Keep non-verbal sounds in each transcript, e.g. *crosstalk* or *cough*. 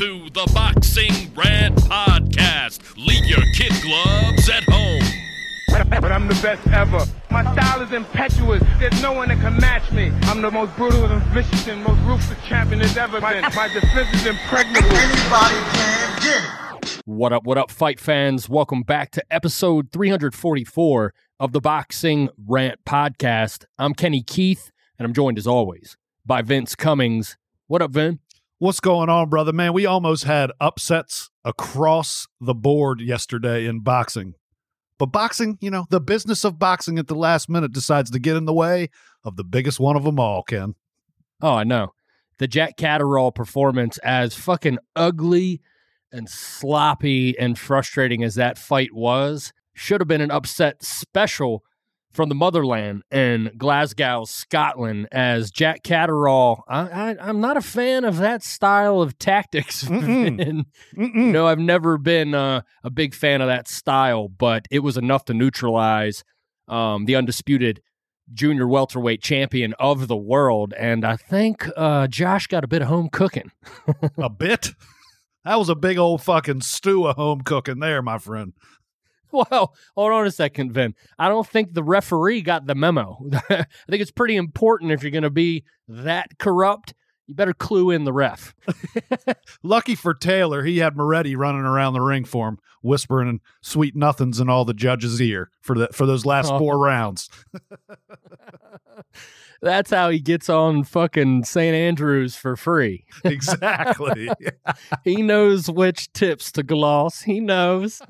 to the Boxing Rant Podcast. Leave your kid gloves at home. But I'm the best ever. My style is impetuous. There's no one that can match me. I'm the most brutal and vicious and most ruthless champion there's ever been. My defense is impregnable. Anybody can get it. What up, what up, fight fans? Welcome back to episode 344 of the Boxing Rant Podcast. I'm Kenny Keith, and I'm joined as always by Vince Cummings. What up, Vin? What's going on, brother? Man, we almost had upsets across the board yesterday in boxing. But boxing, you know, the business of boxing at the last minute decides to get in the way of the biggest one of them all, Ken. Oh, I know. The Jack Catterall performance, as fucking ugly and sloppy and frustrating as that fight was, should have been an upset special from the motherland in Glasgow, Scotland, as Jack Catterall. I, am not a fan of that style of tactics. *laughs* and, you know, I've never been uh, a big fan of that style, but it was enough to neutralize um, the undisputed junior welterweight champion of the world. And I think uh, Josh got a bit of home cooking. a bit? That was a big old fucking stew of home cooking there, my friend. *laughs* Well, hold on a second, Vin. I don't think the referee got the memo. *laughs* I think it's pretty important if you're going to be that corrupt, you better clue in the ref. *laughs* Lucky for Taylor, he had Moretti running around the ring for him, whispering sweet nothings in all the judges' ear for the for those last oh. four rounds. *laughs* That's how he gets on fucking St. Andrews for free. *laughs* exactly. he knows which tips to gloss. He knows.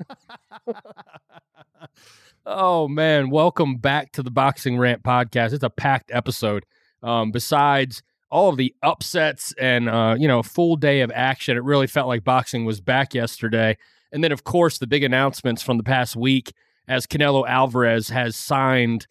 oh man, welcome back to the Boxing Rant podcast. It's a packed episode. Um, besides all of the upsets and uh, you know, full day of action, it really felt like boxing was back yesterday. And then, of course, the big announcements from the past week as Canelo Alvarez has signed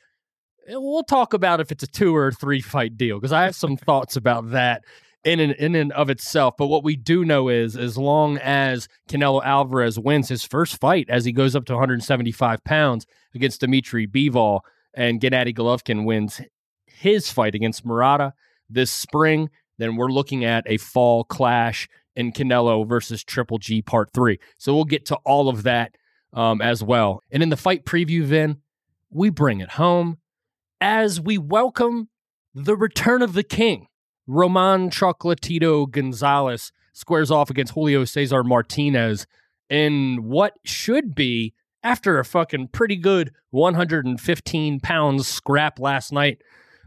we'll talk about if it's a two or three fight deal because I have some *laughs* thoughts about that in and in and of itself. But what we do know is, as long as Canelo Alvarez wins his first fight, as he goes up to 175 pounds against Dimitri Bivol, and Gennady Golovkin wins his fight against Murata this spring, then we're looking at a fall clash in Canelo versus Triple G Part Three. So we'll get to all of that um, as well. And in the fight preview, Vin, we bring it home as we welcome the return of the king. Roman Chocolatito Gonzalez squares off against Julio Cesar Martinez in what should be, after a fucking pretty good 115 pounds scrap last night,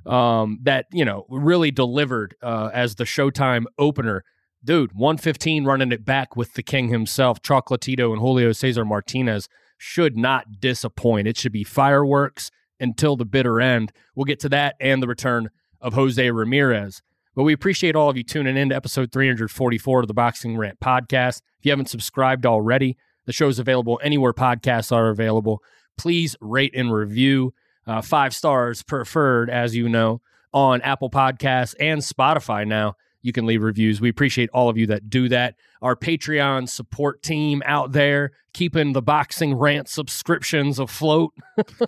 um, that, you know, really delivered uh, as the Showtime opener. Dude, 115 running it back with the king himself, Chocolatito and Julio Cesar Martinez should not disappoint. It should be fireworks until the bitter end. We'll get to that and the return of Jose Ramirez. But we appreciate all of you tuning in to episode 344 of the Boxing Rant podcast. If you haven't subscribed already, the show is available anywhere podcasts are available. Please rate and review. Uh, five stars preferred, as you know, on Apple Podcasts and Spotify now you can leave reviews. We appreciate all of you that do that. Our Patreon support team out there keeping the boxing rant subscriptions afloat.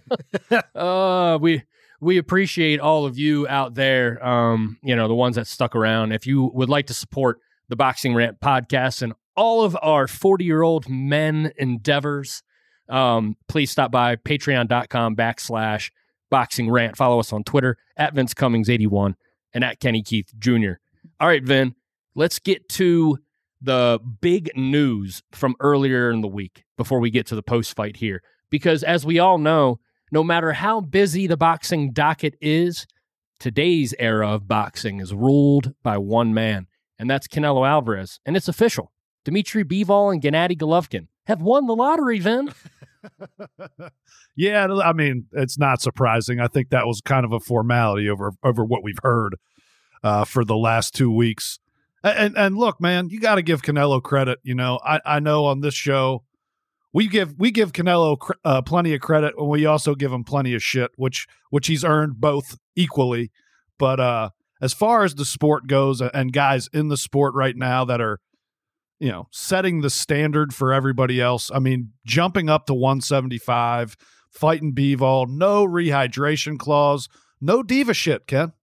*laughs* uh, we we appreciate all of you out there. Um, you know, the ones that stuck around. If you would like to support the Boxing Rant podcast and all of our 40 year old men endeavors, um, please stop by patreon.com backslash boxing rant. Follow us on Twitter at Vince Cummings 81 and at Kenny Keith Jr. All right, Vin, let's get to the big news from earlier in the week before we get to the post fight here. Because as we all know, no matter how busy the boxing docket is, today's era of boxing is ruled by one man, and that's Canelo Alvarez. And it's official. Dimitri Bivol and Gennady Golovkin have won the lottery, Vin. *laughs* yeah, I mean, it's not surprising. I think that was kind of a formality over over what we've heard uh, for the last two weeks. And and look, man, you got to give Canelo credit. You know, I I know on this show we give we give Canelo uh, plenty of credit, and we also give him plenty of shit, which which he's earned both equally. But uh, as far as the sport goes, and guys in the sport right now that are you know setting the standard for everybody else. I mean, jumping up to 175, fighting Bivol, no rehydration clause, no diva shit, Ken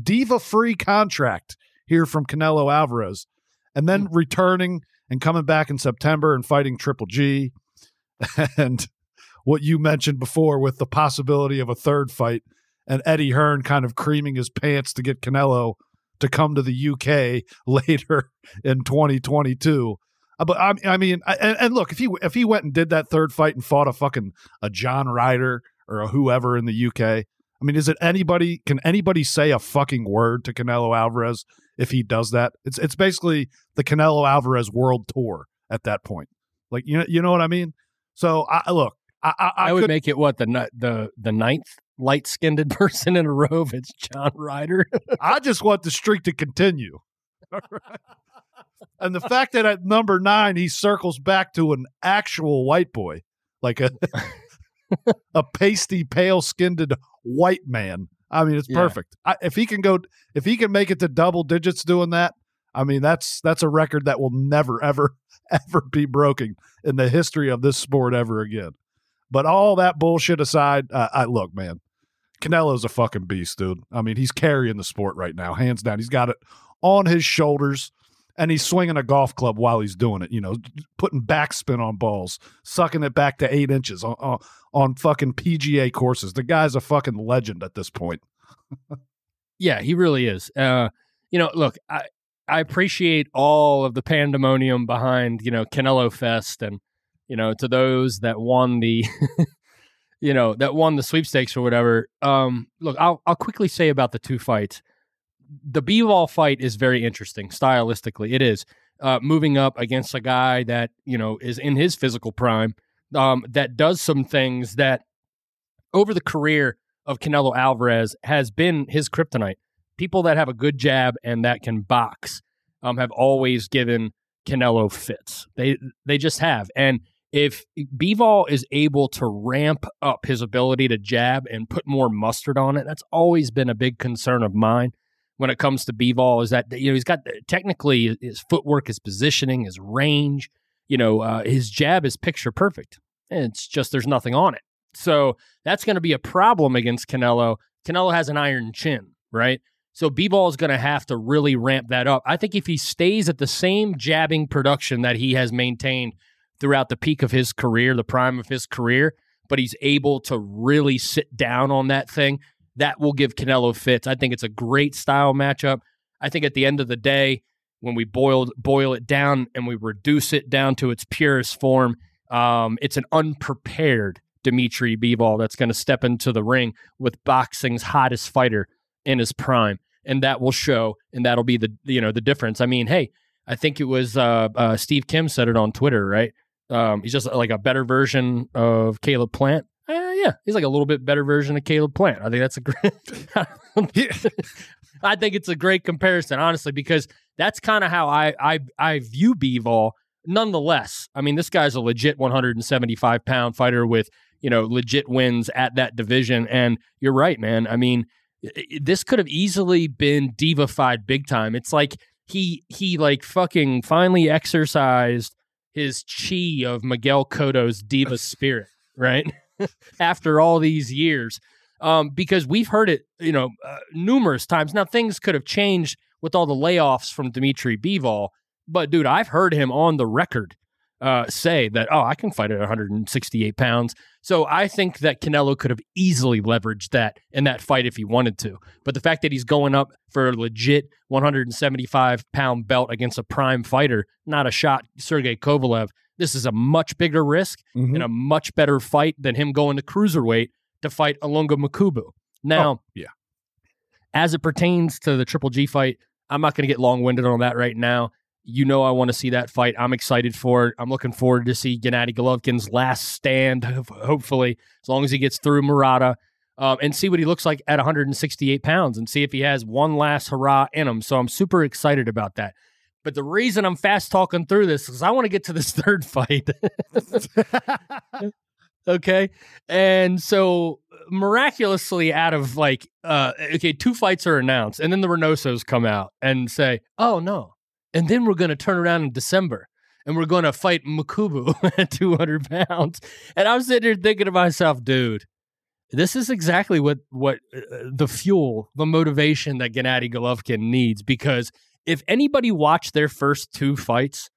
diva free contract here from Canelo Alvarez. and then hmm. returning and coming back in September and fighting Triple G, *laughs* and what you mentioned before with the possibility of a third fight, and Eddie Hearn kind of creaming his pants to get Canelo to come to the UK *laughs* later in 2022. Uh, But I, I mean, I- and, and look, if he if he went and did that third fight and fought a fucking a John Ryder or a whoever in the UK, I mean, is it anybody? Can anybody say a fucking word to Canelo Alvarez if he does that? It's it's basically the Canelo Alvarez World Tour at that point. Like you know, you know what I mean. So I look, I I, I, I would could, make it what the the the ninth light skinned *laughs* person in a robe. it's John Ryder. *laughs* I just want the streak to continue. and the fact that at number nine he circles back to an actual white boy, like a *laughs* a pasty, pale skinned white man. I mean, it's Yeah. perfect. I, if he can go, if he can make it to double digits doing that, I mean, that's that's a record that will never, ever, ever be broken in the history of this sport ever again. But all that bullshit aside, uh, I look, man, Canelo's a fucking beast, dude. I mean, he's carrying the sport right now, hands down. He's got it on his shoulders, and he's swinging a golf club while he's doing it. You know, putting backspin on balls, sucking it back to eight inches on on, on fucking PGA courses. The guy's a fucking legend at this point. Yeah, he really is. Uh, you know, look, I I appreciate all of the pandemonium behind you know Canelo Fest, and you know to those that won the, *laughs* you know that won the sweepstakes or whatever. Um, look, I'll I'll quickly say about the two fights. The Bivol fight is very interesting stylistically. It is uh, moving up against a guy that you know is in his physical prime, um, that does some things that over the career of Canelo Alvarez has been his kryptonite. People that have a good jab and that can box um, have always given Canelo fits. They they just have. And if Bivol is able to ramp up his ability to jab and put more mustard on it, that's always been a big concern of mine when it comes to Bivol. Is that you know he's got technically his footwork, his positioning, his range. You know uh, his jab is picture perfect. And it's just there's nothing on it. So that's going to be a problem against Canelo. Canelo has an iron chin, right? So Bivol is going to have to really ramp that up. I think if he stays at the same jabbing production that he has maintained throughout the peak of his career, the prime of his career, but he's able to really sit down on that thing, that will give Canelo fits. I think it's a great style matchup. I think at the end of the day, when we boil boil it down and we reduce it down to its purest form, um, it's an unprepared Dimitri Bivol that's going to step into the ring with boxing's hottest fighter in his prime, and that will show, and that'll be the you know the difference. I mean, hey, I think it was uh, uh, Steve Kim said it on Twitter, right? Um, he's just like a better version of Caleb Plant. Uh, yeah, he's like a little bit better version of Caleb Plant. I think that's a great. *laughs* I think it's a great comparison, honestly, because that's kind of how I I I view Bivol. Nonetheless, I mean, this guy's a legit 175 pound fighter with you know legit wins at that division, and you're right, man. I mean, this could have easily been divafied big time. It's like he he like fucking finally exercised his chi of Miguel Cotto's diva *laughs* spirit, right? *laughs* After all these years, um, because we've heard it, you know, uh, numerous times. Now things could have changed with all the layoffs from Dimitri Bivol, but dude, I've heard him on the record uh, say that, oh, I can fight at 168 pounds. So I think that Canelo could have easily leveraged that in that fight if he wanted to. But the fact that he's going up for a legit 175 pound belt against a prime fighter, not a shot Sergey Kovalev, this is a much bigger risk Mhm. and a much better fight than him going to cruiserweight to fight Ilunga Makabu. Now, Oh, yeah. as it pertains to the Triple G fight, I'm not going to get long winded on that right now. You know, I want to see that fight. I'm excited for it. I'm looking forward to see Gennady Golovkin's last stand, hopefully, as long as he gets through Murata, um, and see what he looks like at 168 pounds and see if he has one last hurrah in him. So I'm super excited about that. But the reason I'm fast talking through this is I want to get to this *laughs* third fight. *laughs* okay. And so miraculously out of like uh okay, two fights are announced and then the Reynosos come out and say, "Oh no." And then we're going to turn around in December and we're going to fight Makabu *laughs* at 200 pounds. And I'm sitting here thinking to myself, dude, this is exactly what what uh, the fuel, the motivation that Gennady Golovkin needs because if anybody watched their first two fights,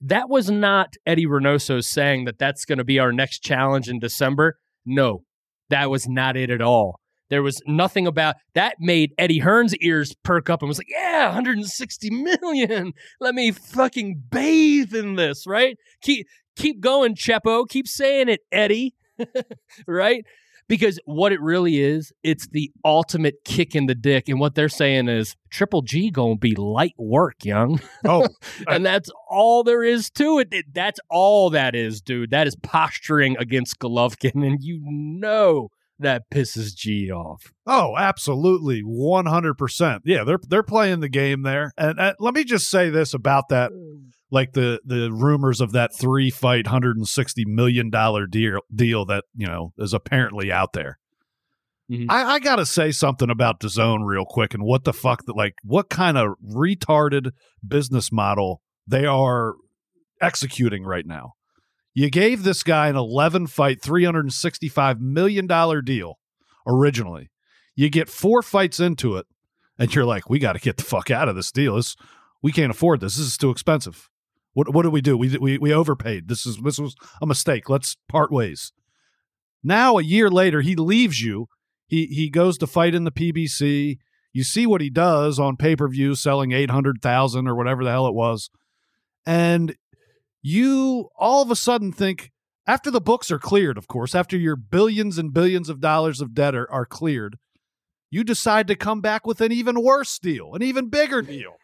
that was not Eddie Reynoso saying that that's going to be our next challenge in December. No, that was not it at all. There was nothing about that made Eddie Hearn's ears perk up and was like, yeah, 160 million. Let me fucking bathe in this, right? Keep keep going, Chepo. Keep saying it, Eddie. *laughs* right? Because what it really is, it's the ultimate kick in the dick. And what they're saying is Triple G gonna be light work, young. Oh, *laughs* and that's all there is to it. It- That's all that is, dude. That is posturing against Golovkin, and you know that pisses G off. Oh, absolutely, one hundred percent. Yeah, they're they're playing the game there. And uh, let me just say this about that, like the the rumors of that three fight, hundred and sixty million dollar deal deal that you know is apparently out there. Mhm. I, I got to say something about DAZN real quick and what the fuck that like what kind of retarded business model they are executing right now. You gave this guy an 11 fight, $365 million deal originally. You get four fights into it, and you're like, we got to get the fuck out of this deal. This, we can't afford this. This is too expensive. What, what did we do? We, we, we overpaid. This is this was a mistake. Let's part ways. Now, a year later, he leaves you. He he goes to fight in the PBC. You see what he does on pay per view, selling eight hundred thousand or whatever the hell it was, and you all of a sudden think after the books are cleared, of course, after your billions and billions of dollars of debt are, are cleared, you decide to come back with an even worse deal, an even bigger deal.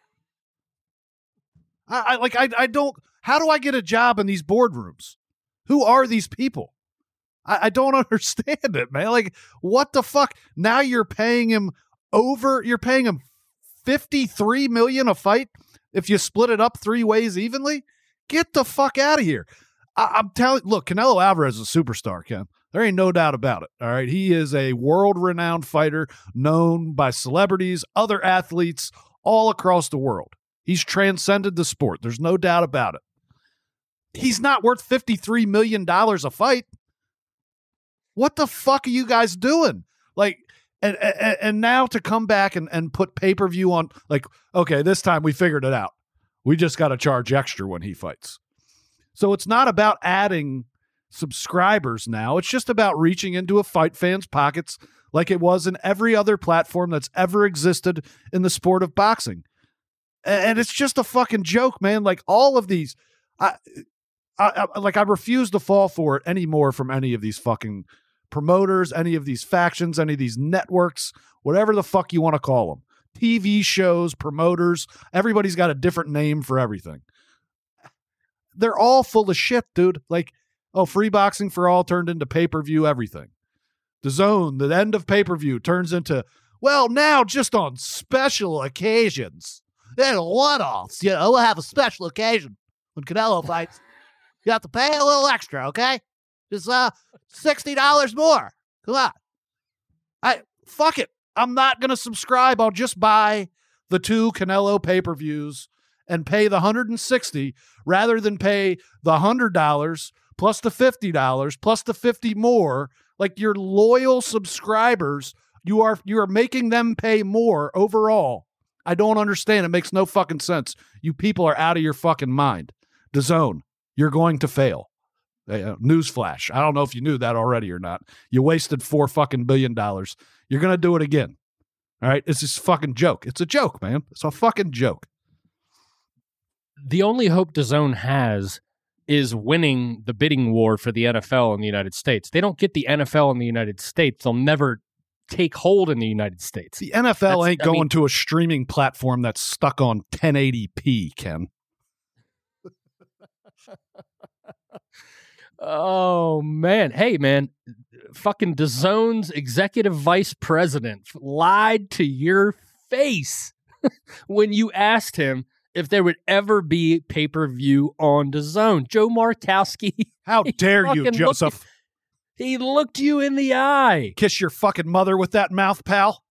I, I like I I don't. How do I get a job in these boardrooms? Who are these people? I, I don't *laughs* understand it, man. Like, what the fuck? Now you're paying him over. You're paying him fifty three million a fight if you split it up three ways evenly. Get the fuck out of here. I, I'm telling. Look, Canelo Alvarez is a superstar, Ken. There ain't no doubt about it. All right, he is a world renowned fighter, known by celebrities, other athletes all across the world. He's transcended the sport. There's no doubt about it. He's not worth $53 million a fight. What the fuck are you guys doing? Like, and, and, and now to come back and, and put pay per view on, like, okay, this time we figured it out. We just got to charge extra when he fights. So it's not about adding subscribers now. It's just about reaching into a fight fan's pockets like it was in every other platform that's ever existed in the sport of boxing. And it's just a fucking joke, man. Like all of these, I, I, I like I refuse to fall for it anymore from any of these fucking promoters, any of these factions, any of these networks, whatever the fuck you want to call them. TV shows, promoters, everybody's got a different name for everything. They're all full of shit, dude. Like, oh, free boxing for all turned into pay per view everything. DAZN, the end of pay per view turns into, well, now just on special occasions. And one offs. You know, we'll have a special occasion when Canelo *laughs* fights. You have to pay a little extra, okay? Just uh sixty dollars more. Come on. I fuck it. I'm not gonna subscribe. I'll just buy the two Canelo pay-per-views and pay the 160 rather than pay the hundred dollars plus the fifty dollars plus the 50 more. Like your loyal subscribers, you are you are making them pay more overall. I don't understand. It makes no fucking sense. You people are out of your fucking mind. Zone, you're going to fail. Uh, newsflash. I don't know if you knew that already or not. You wasted four fucking billion dollars. You're going to do it again. All right. It's just a fucking joke. It's a joke, man. It's a fucking joke. The only hope DAZN has is winning the bidding war for the NFL in the United States. They don't get the NFL in the United States. They'll never take hold in the United States. The NFL That's- ain't I going mean- to a streaming platform that's stuck on 1080p, Ken. *laughs* Oh man, hey man, fucking DAZN's executive vice president lied to your face *laughs* when you asked him if there would ever be pay per view on DAZN. Joe Markowski, *laughs* How dare you, fucking looked Joseph? he looked you in the eye. Kiss your fucking mother with that mouth, pal.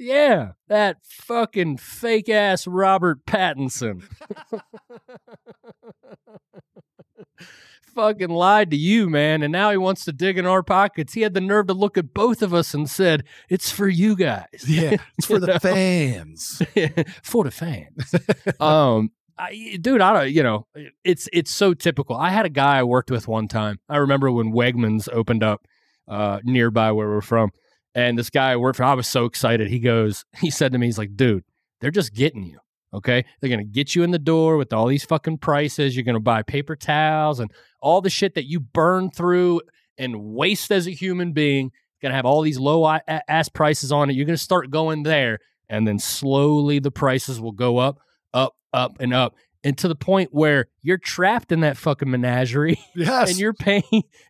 Yeah, that fucking fake ass Robert Pattinson. *laughs* fucking lied to you, man. And now he wants to dig in our pockets. He had the nerve to look at both of us and said, It's for you guys. Yeah, it's for *laughs* the know? fans. *laughs* for the fans. um, I, dude, I don't, you know, it's it's so typical. I had a guy I worked with one time. I remember when Wegmans opened up uh, nearby where we're from, and this guy I worked for. I was so excited. He goes, he said to me, he's like, dude, they're just getting you. Okay, they're gonna get you in the door with all these fucking prices. You're gonna buy paper towels and all the shit that you burn through and waste as a human being. Gonna have all these low ass prices on it. You're gonna start going there, and then slowly the prices will go up, up, up, and up, and to the point where you're trapped in that fucking menagerie, *laughs* Yes. and you're paying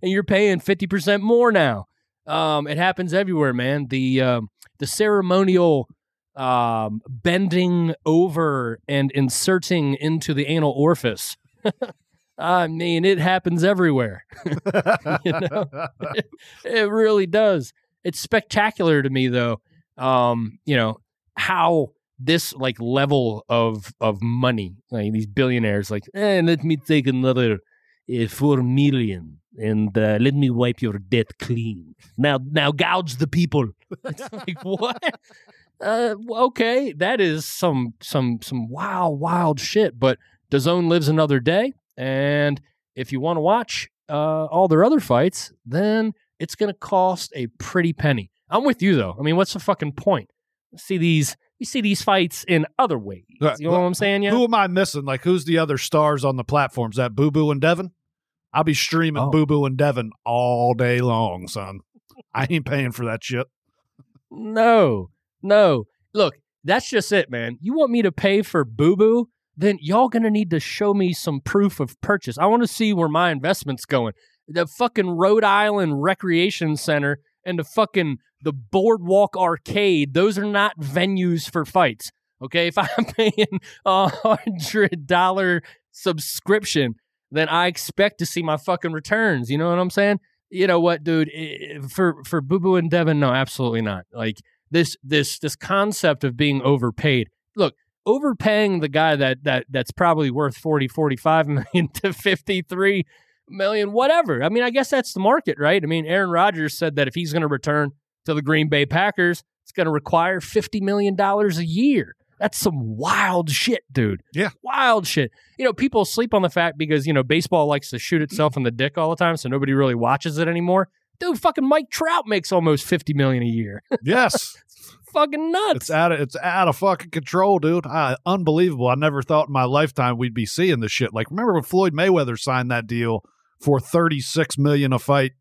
and you're paying fifty percent more now. Um, it happens everywhere, man. The um, the ceremonial um, bending over and inserting into the anal orifice. *laughs* I mean, it happens everywhere. *laughs* you know? *laughs* it really does. It's spectacular to me, though. Um, you know how this like level of of money, like these billionaires, like, eh, let me take another uh, four million and uh, let me wipe your debt clean. Now, now gouge the people. *laughs* It's like what? Uh, okay, that is some some some wild wild shit. But DAZN lives another day, and if you want to watch uh, all their other fights, then it's going to cost a pretty penny. I'm with you though. I mean, what's the fucking point? See these, you see these fights in other ways. You know what I'm saying? Yeah. Who am I missing? Like, who's the other stars on the platforms? That Boo Boo and Devin? I'll be streaming Oh. Boo Boo and Devin all day long, son. I ain't paying for that shit. No, no. Look, that's just it, man. You want me to pay for Boo Boo? Then y'all gonna need to show me some proof of purchase. I want to see where my investment's going. The fucking Rhode Island Recreation Center and the fucking the Boardwalk Arcade. Those are not venues for fights. Okay, if *laughs* I'm paying a hundred dollar subscription, then I expect to see my fucking returns. You know what I'm saying? You know what, dude? For for Boo Boo and Devin, no, absolutely not. Like this this this concept of being overpaid. Look, overpaying the guy that that that's probably worth 40 45 *laughs* million to 53 million whatever. I mean, I guess that's the market, right? I mean, Aaron Rodgers said that if he's going to return to the Green Bay Packers, it's going to require 50 million dollars a year. That's some wild shit, dude. Yeah. Wild shit. You know, people sleep on the fact because, you know, baseball likes to shoot itself in the dick all the time, so nobody really watches it anymore. Dude, fucking Mike Trout makes almost 50 million a year. *laughs* Yes. Fucking nuts. it's out of it's out of fucking control, dude. I, unbelievable. I never thought in my lifetime we'd be seeing this shit. Like, remember when Floyd Mayweather signed that deal for 36 million a fight?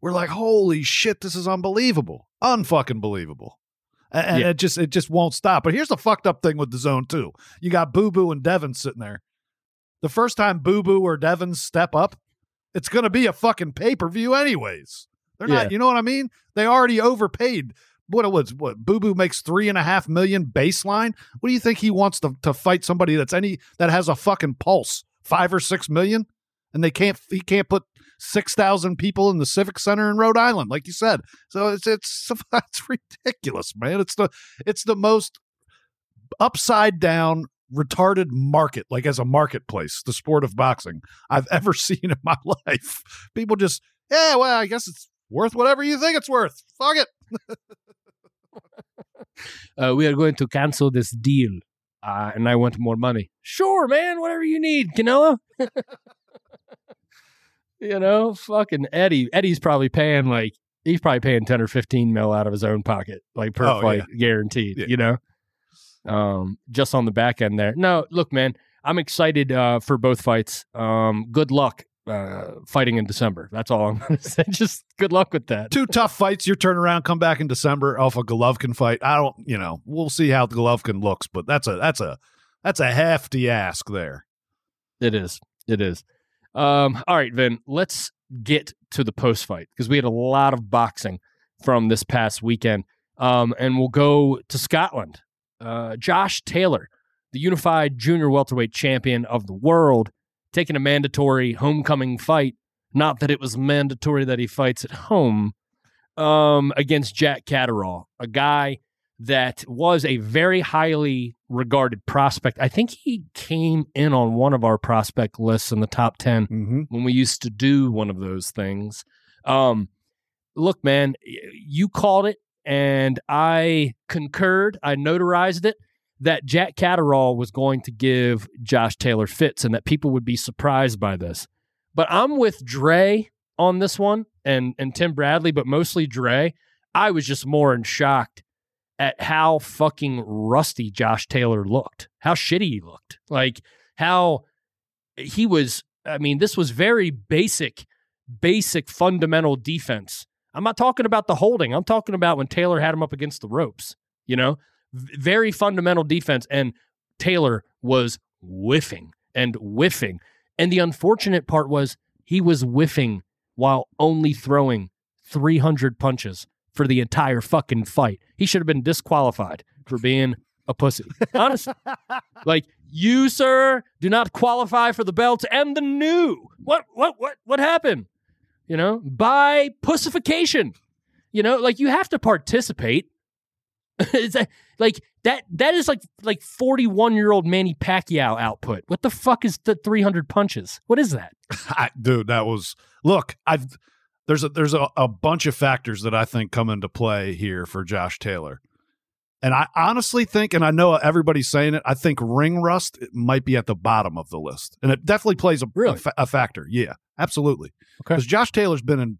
We're like, holy shit, this is unbelievable. Unfucking believable. A- And, Yeah. it just it just won't stop. But here's the fucked up thing with DAZN too. You got Boo Boo and Devin sitting there. The first time Boo Boo or Devin step up, it's gonna be a fucking pay-per-view anyways. They're Yeah. not, you know what I mean? They already overpaid. What it was, what Boo Boo makes three and a half million baseline. What do you think he wants to, to fight somebody that's any that has a fucking pulse? Five or six million? And they can't he can't put six thousand people in the Civic Center in Rhode Island, like you said. So it's it's *laughs* it's ridiculous, man. It's the it's the most upside down retarded market like as a marketplace the sport of boxing i've *laughs* ever seen in my *laughs* life people just yeah well i guess it's worth whatever you think it's worth fuck it *laughs* uh, we are going to cancel this deal. Uh, and I want more money. Sure, man, whatever you need, Canelo. *laughs* you know, fucking Eddie. Eddie's probably paying like, he's probably paying 10 or 15 mil out of his own pocket, like per Oh, fight, guaranteed, Yeah. you know? Um, just on the back end there. No, look, man, I'm excited uh, for both fights. Um, good luck uh, fighting in December. That's all I'm going *laughs* to say. Just good luck with that. two tough fights your turn around come back in december off a golovkin fight i don't you know we'll see how the golovkin looks but that's a that's a that's a hefty ask there It is. It is. Um, all right, Vin, let's get to the post fight because we had a lot of boxing from this past weekend. Um, and we'll go to Scotland. Uh, Josh Taylor, the unified junior welterweight champion of the world, taking a mandatory homecoming fight. Not that it was mandatory that he fights at home um, against Jack Catterall, a guy that was a very highly regarded prospect. I think he came in on one of our prospect lists in the top 10 Mm-hmm. when we used to do one of those things. Um, look, man, you called it, and I concurred. I notarized it that Jack Catterall was going to give Josh Taylor fits, and that people would be surprised by this. But I'm with Dre on this one, and and Tim Bradley, but mostly Dre. I was just more in shocked at how fucking rusty Josh Taylor looked, how shitty he looked, like how he was. I mean, this was very basic, basic fundamental defense. I'm not talking about the holding. I'm talking about when Taylor had him up against the ropes, you know, very fundamental defense. And Taylor was whiffing and whiffing. And the unfortunate part was he was whiffing while only throwing 300 punches for the entire fucking fight. He should have been disqualified for being a pussy. Honestly. *laughs* like you, sir, do not qualify for the belt and the new. What what what what happened? You know, by pussification. You know, like you have to participate. *laughs* It's a- like that that is like like 41 year old Manny Pacquiao output. What the fuck is the 300 punches? What is that? *laughs* I, dude, that was look. I've there's a there's a, a bunch of factors that I think come into play here for Josh Taylor, and I honestly think, and I know everybody's saying it. I think ring rust might be at the bottom of the list, and it definitely plays a Really? a, fa- a factor. Yeah, absolutely. Okay. because Josh Taylor's been in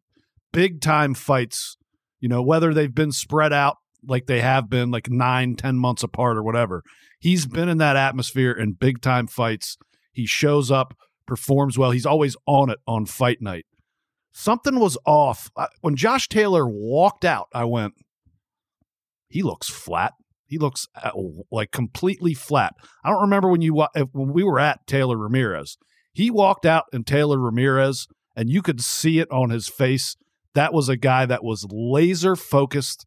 big time fights. You know, whether they've been spread out like they have been, like nine, ten months apart or whatever. He's been in that atmosphere in big time fights. He shows up, performs well. He's always on it on fight night. Something was off. When Josh Taylor walked out, I went, he looks flat. He looks uh, like completely flat. I don't remember when you when we were at Taylor Ramirez. He walked out in Taylor Ramirez, and you could see it on his face. That was a guy that was laser focused,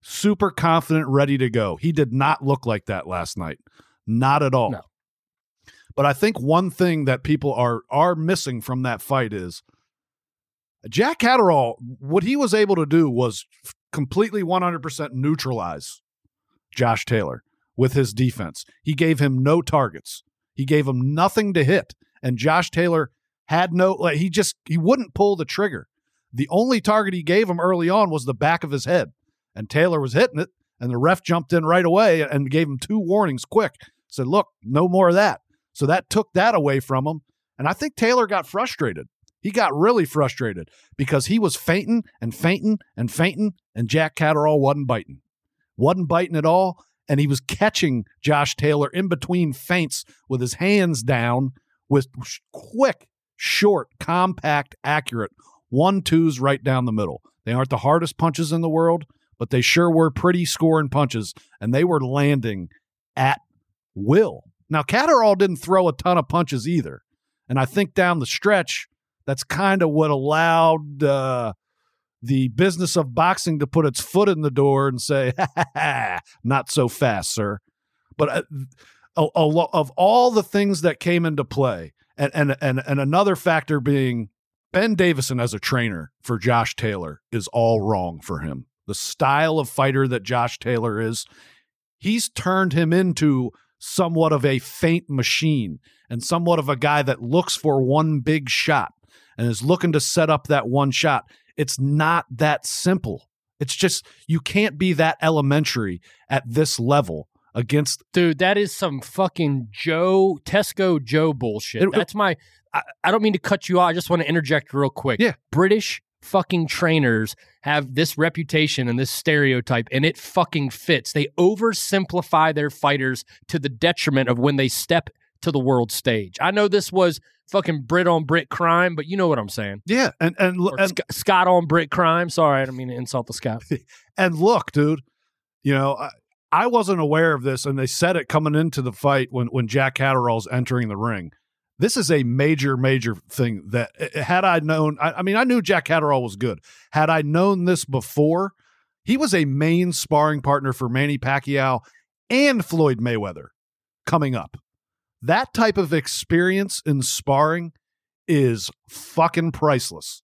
super confident, ready to go. He did not look like that last night. Not at all. No. But I think one thing that people are are missing from that fight is Jack Catterall, what he was able to do was completely 100% neutralize Josh Taylor with his defense. He gave him no targets. He gave him nothing to hit. And Josh Taylor had no, like, he just, he wouldn't pull the trigger. The only target he gave him early on was the back of his head. And Taylor was hitting it. And the ref jumped in right away and gave him two warnings quick. Said, look, no more of that. So that took that away from him. And I think Taylor got frustrated. He got really frustrated because he was feinting and feinting and feinting, and Jack Catterall wasn't biting. Wasn't biting at all. And he was catching Josh Taylor in between feints with his hands down with quick, short, compact, accurate one twos right down the middle. They aren't the hardest punches in the world, but they sure were pretty scoring punches, and they were landing at will. Now, Catterall didn't throw a ton of punches either. And I think down the stretch, that's kind of what allowed uh, the business of boxing to put its foot in the door and say, ha, ha, ha, not so fast, sir. But uh, a, a lo- of all the things that came into play, and, and, and, and another factor being Ben Davison as a trainer for Josh Taylor is all wrong for him. The style of fighter that Josh Taylor is, he's turned him into somewhat of a feint machine and somewhat of a guy that looks for one big shot and is looking to set up that one shot. It's not that simple. It's just you can't be that elementary at this level against Dude, that is some fucking Joe Tesco Joe bullshit. It- That's my. I, I don't mean to cut you off. I just want to interject real quick. Yeah. British fucking trainers have this reputation and this stereotype, and it fucking fits. They oversimplify their fighters to the detriment of when they step to the world stage. I know this was fucking Brit on Brit crime, but you know what I'm saying. yeah and and Or and, Sc- Scot on Brit crime. Sorry, I don't mean to insult the Scot. *laughs* and look, dude, you know, I, I wasn't aware of this, and they said it coming into the fight when when Jack Catterall's entering the ring. This is a major, major thing that eh, had I known, I, I mean, I knew Jack Catterall was good. Had I known this before, he was a main sparring partner for Manny Pacquiao and Floyd Mayweather coming up. That type of experience in sparring is fucking priceless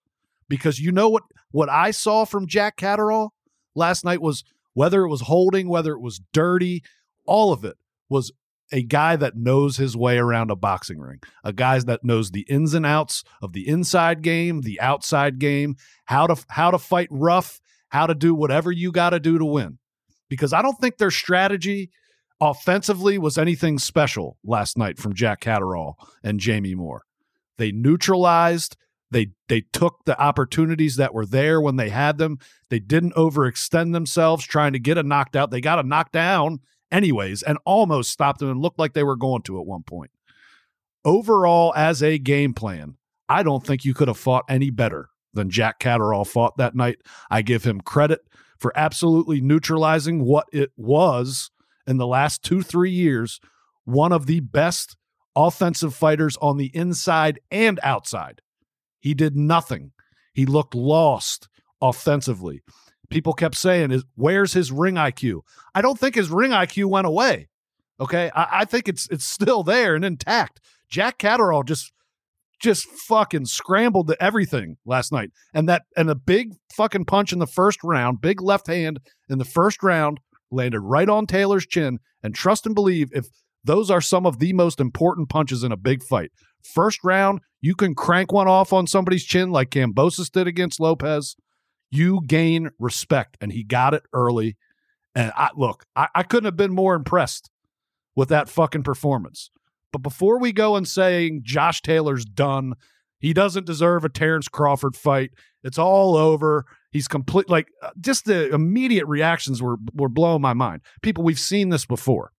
because you know what what I saw from Jack Catterall last night was whether it was holding, whether it was dirty, all of it was a guy that knows his way around a boxing ring, a guy that knows the ins and outs of the inside game, the outside game, how to how to fight rough, how to do whatever you got to do to win. Because I don't think their strategy offensively was anything special last night from Jack Catterall and Jamie Moore. They neutralized they they took the opportunities that were there when they had them. They didn't overextend themselves trying to get a knocked out. They got a knockdown anyways and almost stopped them and looked like they were going to at one point. Overall, as a game plan, I don't think you could have fought any better than Jack Catterall fought that night. I give him credit for absolutely neutralizing what it was in the last two, three years, one of the best offensive fighters on the inside and outside. He did nothing. He looked lost offensively. People kept saying, "Is where's his ring IQ?" I don't think his ring IQ went away. Okay, I, I think it's it's still there and intact. Jack Catterall just just fucking scrambled to everything last night, and that and a big fucking punch in the first round, big left hand in the first round landed right on Taylor's chin. And trust and believe if those are some of the most important punches in a big fight. First round, you can crank one off on somebody's chin like Kambosos did against Lopez. You gain respect, and he got it early. And I look, I, I couldn't have been more impressed with that fucking performance. But before we go and saying Josh Taylor's done, he doesn't deserve a Terrence Crawford fight. It's all over. He's complete. Like uh, just the immediate reactions were were blowing my mind. People, we've seen this before.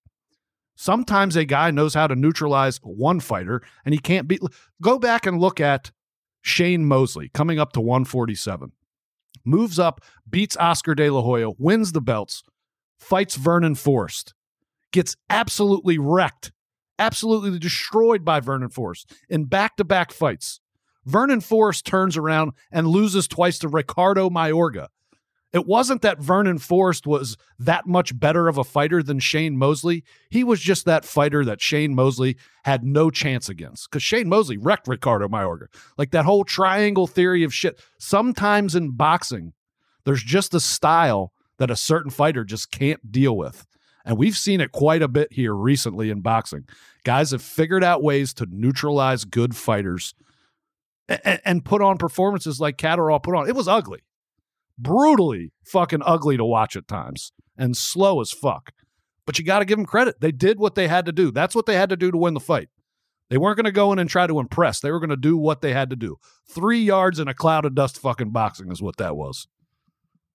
Sometimes a guy knows how to neutralize one fighter and he can't beat. Go back and look at Shane Mosley coming up to 147. Moves up, beats Oscar De La Hoya, wins the belts, fights Vernon Forrest, gets absolutely wrecked, absolutely destroyed by Vernon Forrest in back to back fights. Vernon Forrest turns around and loses twice to Ricardo Mayorga. It wasn't that Vernon Forrest was that much better of a fighter than Shane Mosley. He was just that fighter that Shane Mosley had no chance against because Shane Mosley wrecked Ricardo Mayorga. Like that whole triangle theory of shit. Sometimes in boxing, there's just a style that a certain fighter just can't deal with. And we've seen it quite a bit here recently in boxing. Guys have figured out ways to neutralize good fighters and, put on performances like Catterall put on. It was ugly brutally fucking ugly to watch at times and slow as fuck. But you got to give them credit. They did what they had to do. That's what they had to do to win the fight. They weren't going to go in and try to impress. They were going to do what they had to do. Three yards in a cloud of dust fucking boxing is what that was.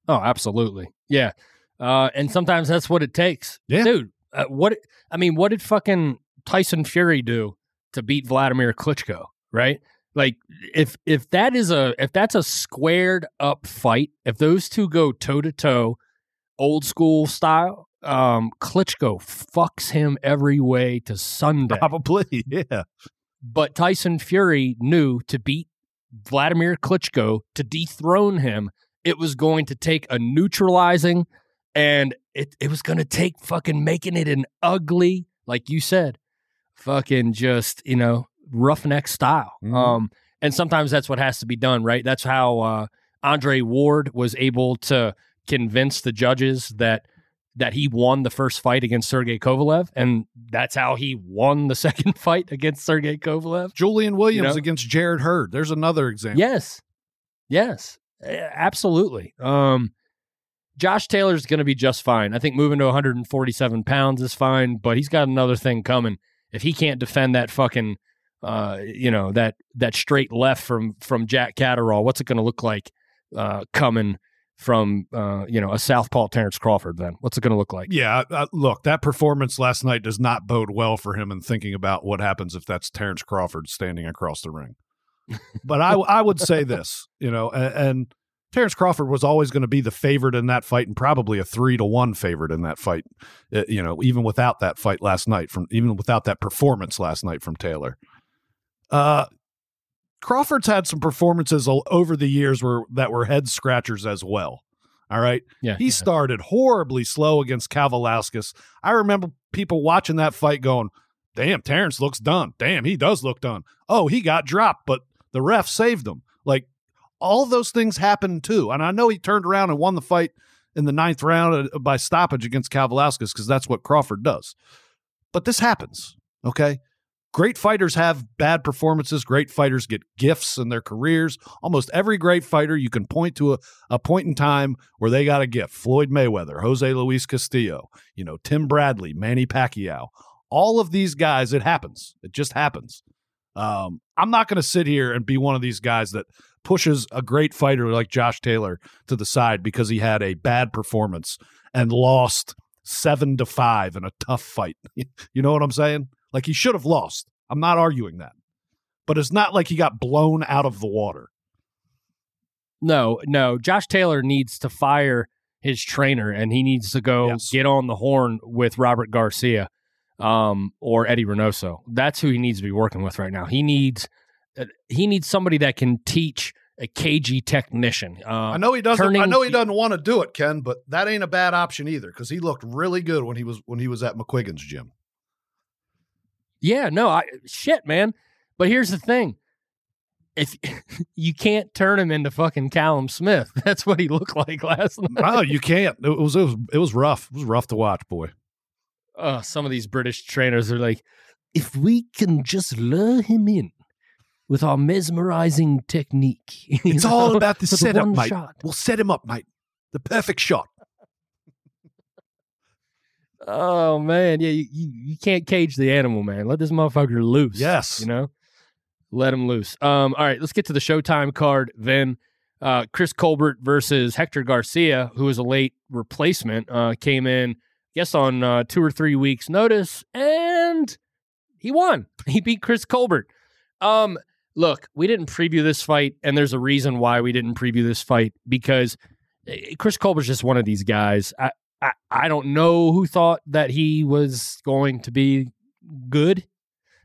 Oh, absolutely. Yeah. Uh, and sometimes that's what it takes. Yeah. Dude, uh, what, I mean, what did fucking Tyson Fury do to beat Vladimir Klitschko, right? Like if if that is a if that's a squared up fight, if those two go toe to toe, old school style, um, Klitschko fucks him every way to Sunday. Probably, *laughs* yeah. But Tyson Fury knew to beat Vladimir Klitschko to dethrone him, it was going to take a neutralizing and it, it was going to take fucking making it an ugly, like you said, fucking just, you know, roughneck style. Mhm. Um, and sometimes that's what has to be done, right? That's how uh, Andre Ward was able to convince the judges that that he won the first fight against Sergey Kovalev, and that's how he won the *laughs* second fight against Sergey Kovalev. Julian Williams You know? against Jarrett Hurd. There's another example. Yes, yes, absolutely. Um, Josh Taylor's going to be just fine. I think moving to 147 pounds is fine, but he's got another thing coming. If he can't defend that fucking, uh, you know that that straight left from from Jack Catterall, what's it going to look like uh, coming from uh, you know a southpaw Terrence Crawford? Then what's it going to look like? Yeah, uh, look, that performance last night does not bode well for him in thinking about what happens if that's Terrence Crawford standing across the ring. but I, I would say *laughs* this, you know, and, and Terrence Crawford was always going to be the favorite in that fight, and probably a three to one favorite in that fight. uh, you know, even without that fight last night, from even without that performance last night from Taylor. Uh, Crawford's had some performances over the years where that were head scratchers as well. All right. Yeah, He yeah. started horribly slow against Kavaliauskas. I remember people watching that fight going, damn, Terrence looks done. Damn, he does look done. Oh, he got dropped, but the ref saved him. Like all those things happened too. And I know he turned around and won the fight in the ninth round uh, by stoppage against Kavaliauskas because that's what Crawford does. but this happens. Okay. Great fighters have bad performances. Great fighters get gifts in their careers. Almost every great fighter, you can point to a, a point in time where they got a gift. Floyd Mayweather, Jose Luis Castillo, you know, Tim Bradley, Manny Pacquiao. All of these guys, it happens. It just happens. Um, I'm not going to sit here and be one of these guys that pushes a great fighter like Josh Taylor to the side because he had a bad performance and lost seven to five in a tough fight. *laughs* you know what I'm saying? Like he should have lost. I'm not arguing that. But it's not like he got blown out of the water. No, no. Josh Taylor needs to fire his trainer and he needs to go Yes. get on the horn with Robert Garcia um, or Eddie Reynoso. That's who he needs to be working with right now. He needs uh, he needs somebody that can teach a cagey technician. Uh, I know he doesn't. I know he doesn't want to do it, Ken, but that ain't a bad option either because he looked really good when he was when he was at McGuigan's gym. Yeah, no, I shit, man. But here's the thing. If *laughs* you can't turn him into fucking Callum Smith, *laughs* that's what he looked like last *laughs* night. No, you can't. It was it was it was rough. It was rough to watch, boy. Oh, some of these British trainers are like, if we can just lure him in with our mesmerizing technique. It's all about the setup, mate. shot. We'll set him up, mate. The perfect shot. Oh man, yeah, you, you, you can't cage the animal, man. Let this motherfucker loose. Yes. you know, let him loose. Um, all right, let's get to the Showtime card. Then, uh, Chris Colbert versus Hector Garcia, who was a late replacement, uh, came in, I guess on uh, two or three weeks' notice, and he won. *laughs* He beat Chris Colbert. Um, look, we didn't preview this fight, and there's a reason why we didn't preview this fight because eh, Chris Colbert's just one of these guys. I, I, I don't know who thought that he was going to be good,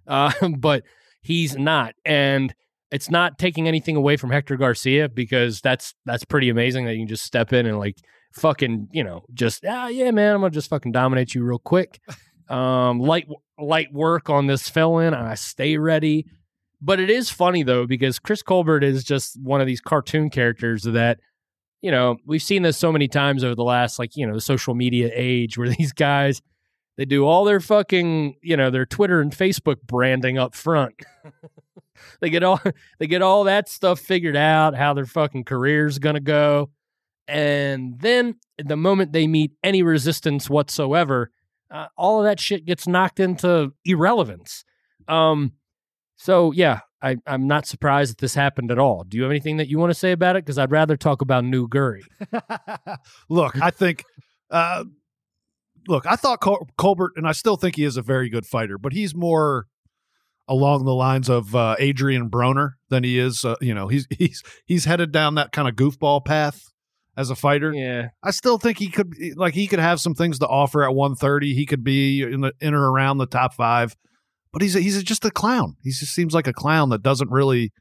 uh, *laughs* but he's not, and it's not taking anything away from Hector Garcia because that's that's pretty amazing that you can just step in and like fucking you know just ah yeah man I'm gonna just fucking dominate you real quick. *laughs* Um, light light work on this fill in. I stay ready. But it is funny though because Chris Colbert is just one of these cartoon characters that you know we've seen this so many times over the last like you know the social media age where *laughs* these guys they do all their fucking you know their Twitter and Facebook branding up front. *laughs* they get all *laughs* they get all that stuff figured out how their fucking career's gonna go, and then the moment they meet any resistance whatsoever, uh, all of that shit gets knocked into irrelevance. Um, so yeah, I, I'm not surprised that this happened at all. Do you have anything that you want to say about it? Because I'd rather talk about New Gurry. *laughs* look, I think. Uh, look, I thought Col- Colbert, and I still think he is a very good fighter, but he's more along the lines of uh, Adrian Broner than he is. Uh, you know, he's he's he's headed down that kind of goofball path as a fighter. Yeah, I still think he could like he could have some things to offer at 130. He could be in the in or around the top five, but he's a, he's just a clown. He just seems like a clown that doesn't really.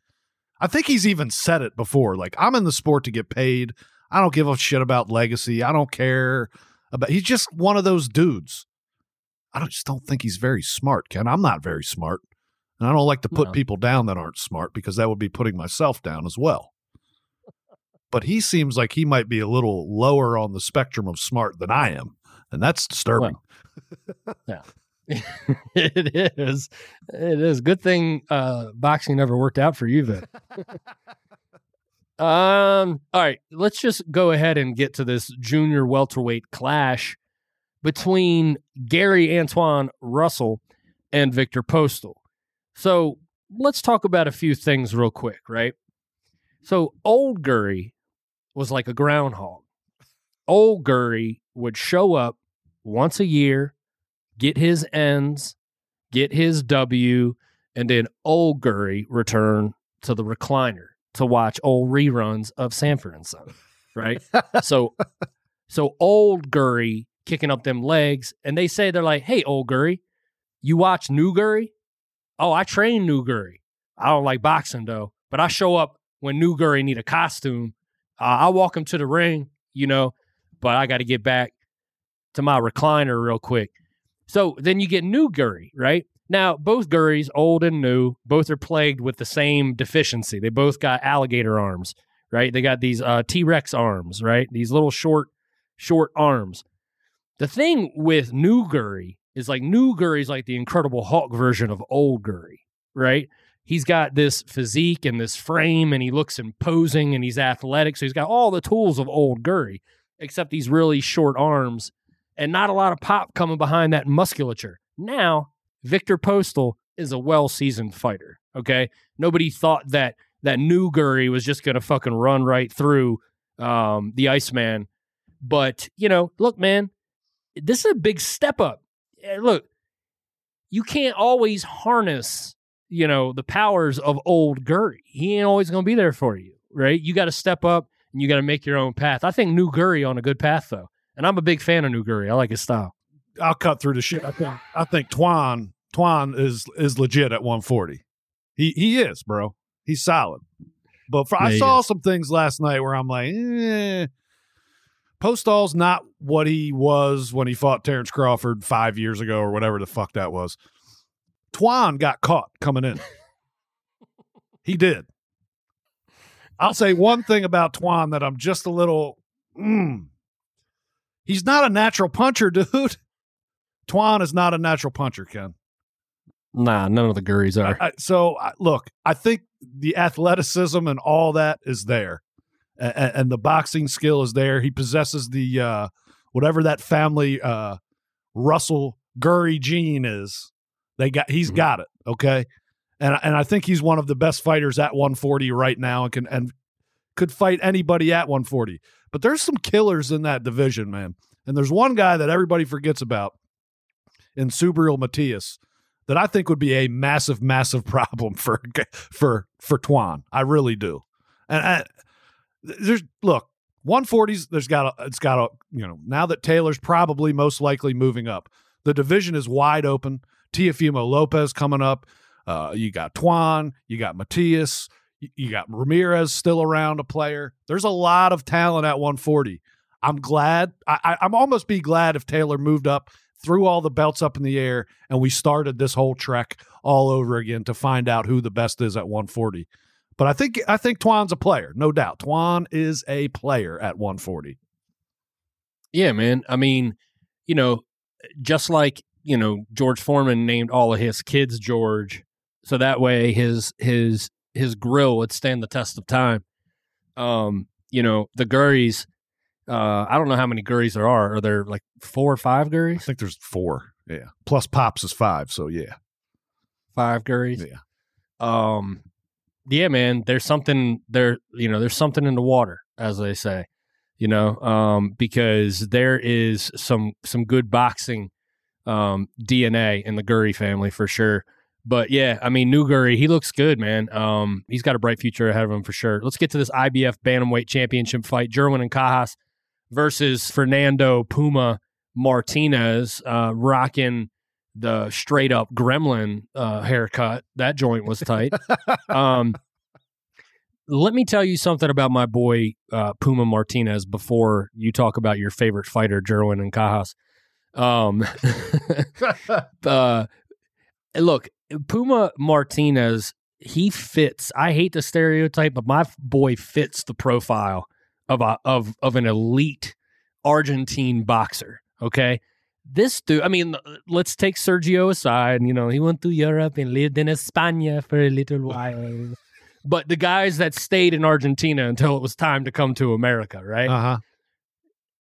I think he's even said it before. Like I'm in the sport to get paid. I don't give a shit about legacy. I don't care about. He's just one of those dudes. I don't, just don't think he's very smart, Ken. I'm not very smart, and I don't like to put No. people down that aren't smart because that would be putting myself down as well but he seems like he might be a little lower on the spectrum of smart than I am, and that's disturbing. *laughs* it is. It is. Good thing uh, boxing never worked out for you then. um. All right. Let's just go ahead and get to this junior welterweight clash between Gary Antuanne Russell and Viktor Postol. So let's talk about a few things real quick, right? So old Gurry was like a groundhog. Old Gurry would show up once a year, get his ends, get his W, and then old Gurry return to the recliner to watch old reruns of Sanford and Son. Right? *laughs* so so old Gurry kicking up them legs, and they say they're like, hey, old Gurry, you watch New Gurry? Oh, I train New Gurry. I don't like boxing though, but I show up when New Gurry need a costume. Uh, I walk him to the ring, you know, but I got to get back to my recliner real quick. So then you get New Gurry, right? Now, both Gurries, old and new, both are plagued with the same deficiency. They both got alligator arms, right? They got these uh, T Rex arms, right? These little short, short arms. The thing with New Gurry is like new Gurry's like the Incredible Hulk version of old Gurry, right? He's got this physique and this frame, and he looks imposing, and he's athletic, so he's got all the tools of old Gurry, except these really short arms and not a lot of pop coming behind that musculature. Now, Viktor Postol is a well seasoned fighter. Okay. Nobody thought that that new Gurry was just going to fucking run right through um, the Iceman. But, you know, look, man, this is a big step up. Eh, Look, you can't always harness, you know, the powers of old Gurry. He ain't always going to be there for you, right? You got to step up and you got to make your own path. I think New Gurry on a good path, though. And I'm a big fan of New Gurry. I like his style. I'll cut through the shit. I think I think Twan Twan is is legit at 140. He he is, bro. He's solid. But for, Yeah, I saw some things last night where I'm like, eh. Postol's not what he was when he fought Terrence Crawford five years ago or whatever the fuck that was. Twan got caught coming in. *laughs* he did. I'll say one thing about Twan that I'm just a little. Mm, he's not a natural puncher, dude. Twan is not a natural puncher, Ken. Nah, none of the Gurries are. I, I- so I, look, I think the athleticism and all that is there, and, and the boxing skill is there. He possesses the uh, whatever that family uh, Russell Gurry gene is. They got he's Mhm. got it. Okay, and and I think he's one of the best fighters at 140 right now, and can and could fight anybody at 140. But there's some killers in that division, man. And there's one guy that everybody forgets about in Subriel Matias that I think would be a massive, massive *laughs* problem for for for Twan. I really do. And I, there's look, 140s. There's got a, it's got a you know now that Taylor's probably most likely moving up. The division is wide open. Teofimo Lopez coming up. Uh, you got Twan. You got Matias. You, got Ramirez still around, a player. There's a lot of talent at 140. I'm glad. I, I'm almost be glad if Taylor moved up threw all the belts up in the air and we started this whole trek all over again to find out who the best is at 140. But I think I think Twan's a player, no doubt. Twan is a player at 140. Yeah, man. I mean, you know, just like, you know, George Foreman named all of his kids George, so that way his his his grill would stand the test of time. Um, you know, the Gurries, uh, I don't know how many Gurries there are. Are there like four or five gurries? I think there's four. Yeah. Plus Pops is five. So yeah. Five Gurries. Yeah. Um, yeah, man. There's something there. You know, there's something in the water, as they say. You know, um, because there is some some good boxing um, DNA in the Gurry family for sure. But yeah, I mean, New Gurry, he looks good, man. Um, he's got a bright future ahead of him for sure. Let's get to this IBF Bantamweight Championship fight: Jerwin Ancajas versus Fernando Puma Martinez, uh, rocking the straight up gremlin uh, haircut. That joint was tight. *laughs* um, let me tell you something about my boy uh, Puma Martinez before you talk about your favorite fighter, Jerwin Ancajas. Um, *laughs* *laughs* uh, look, Puma Martinez, he fits. I hate the stereotype, but my boy fits the profile of a of of an elite Argentine boxer. Okay. This dude, I mean, let's take Sergio aside. You know, he went to Europe and lived in España for a little *laughs* while. But the guys that stayed in Argentina until it was time to come to America, right? Uh huh.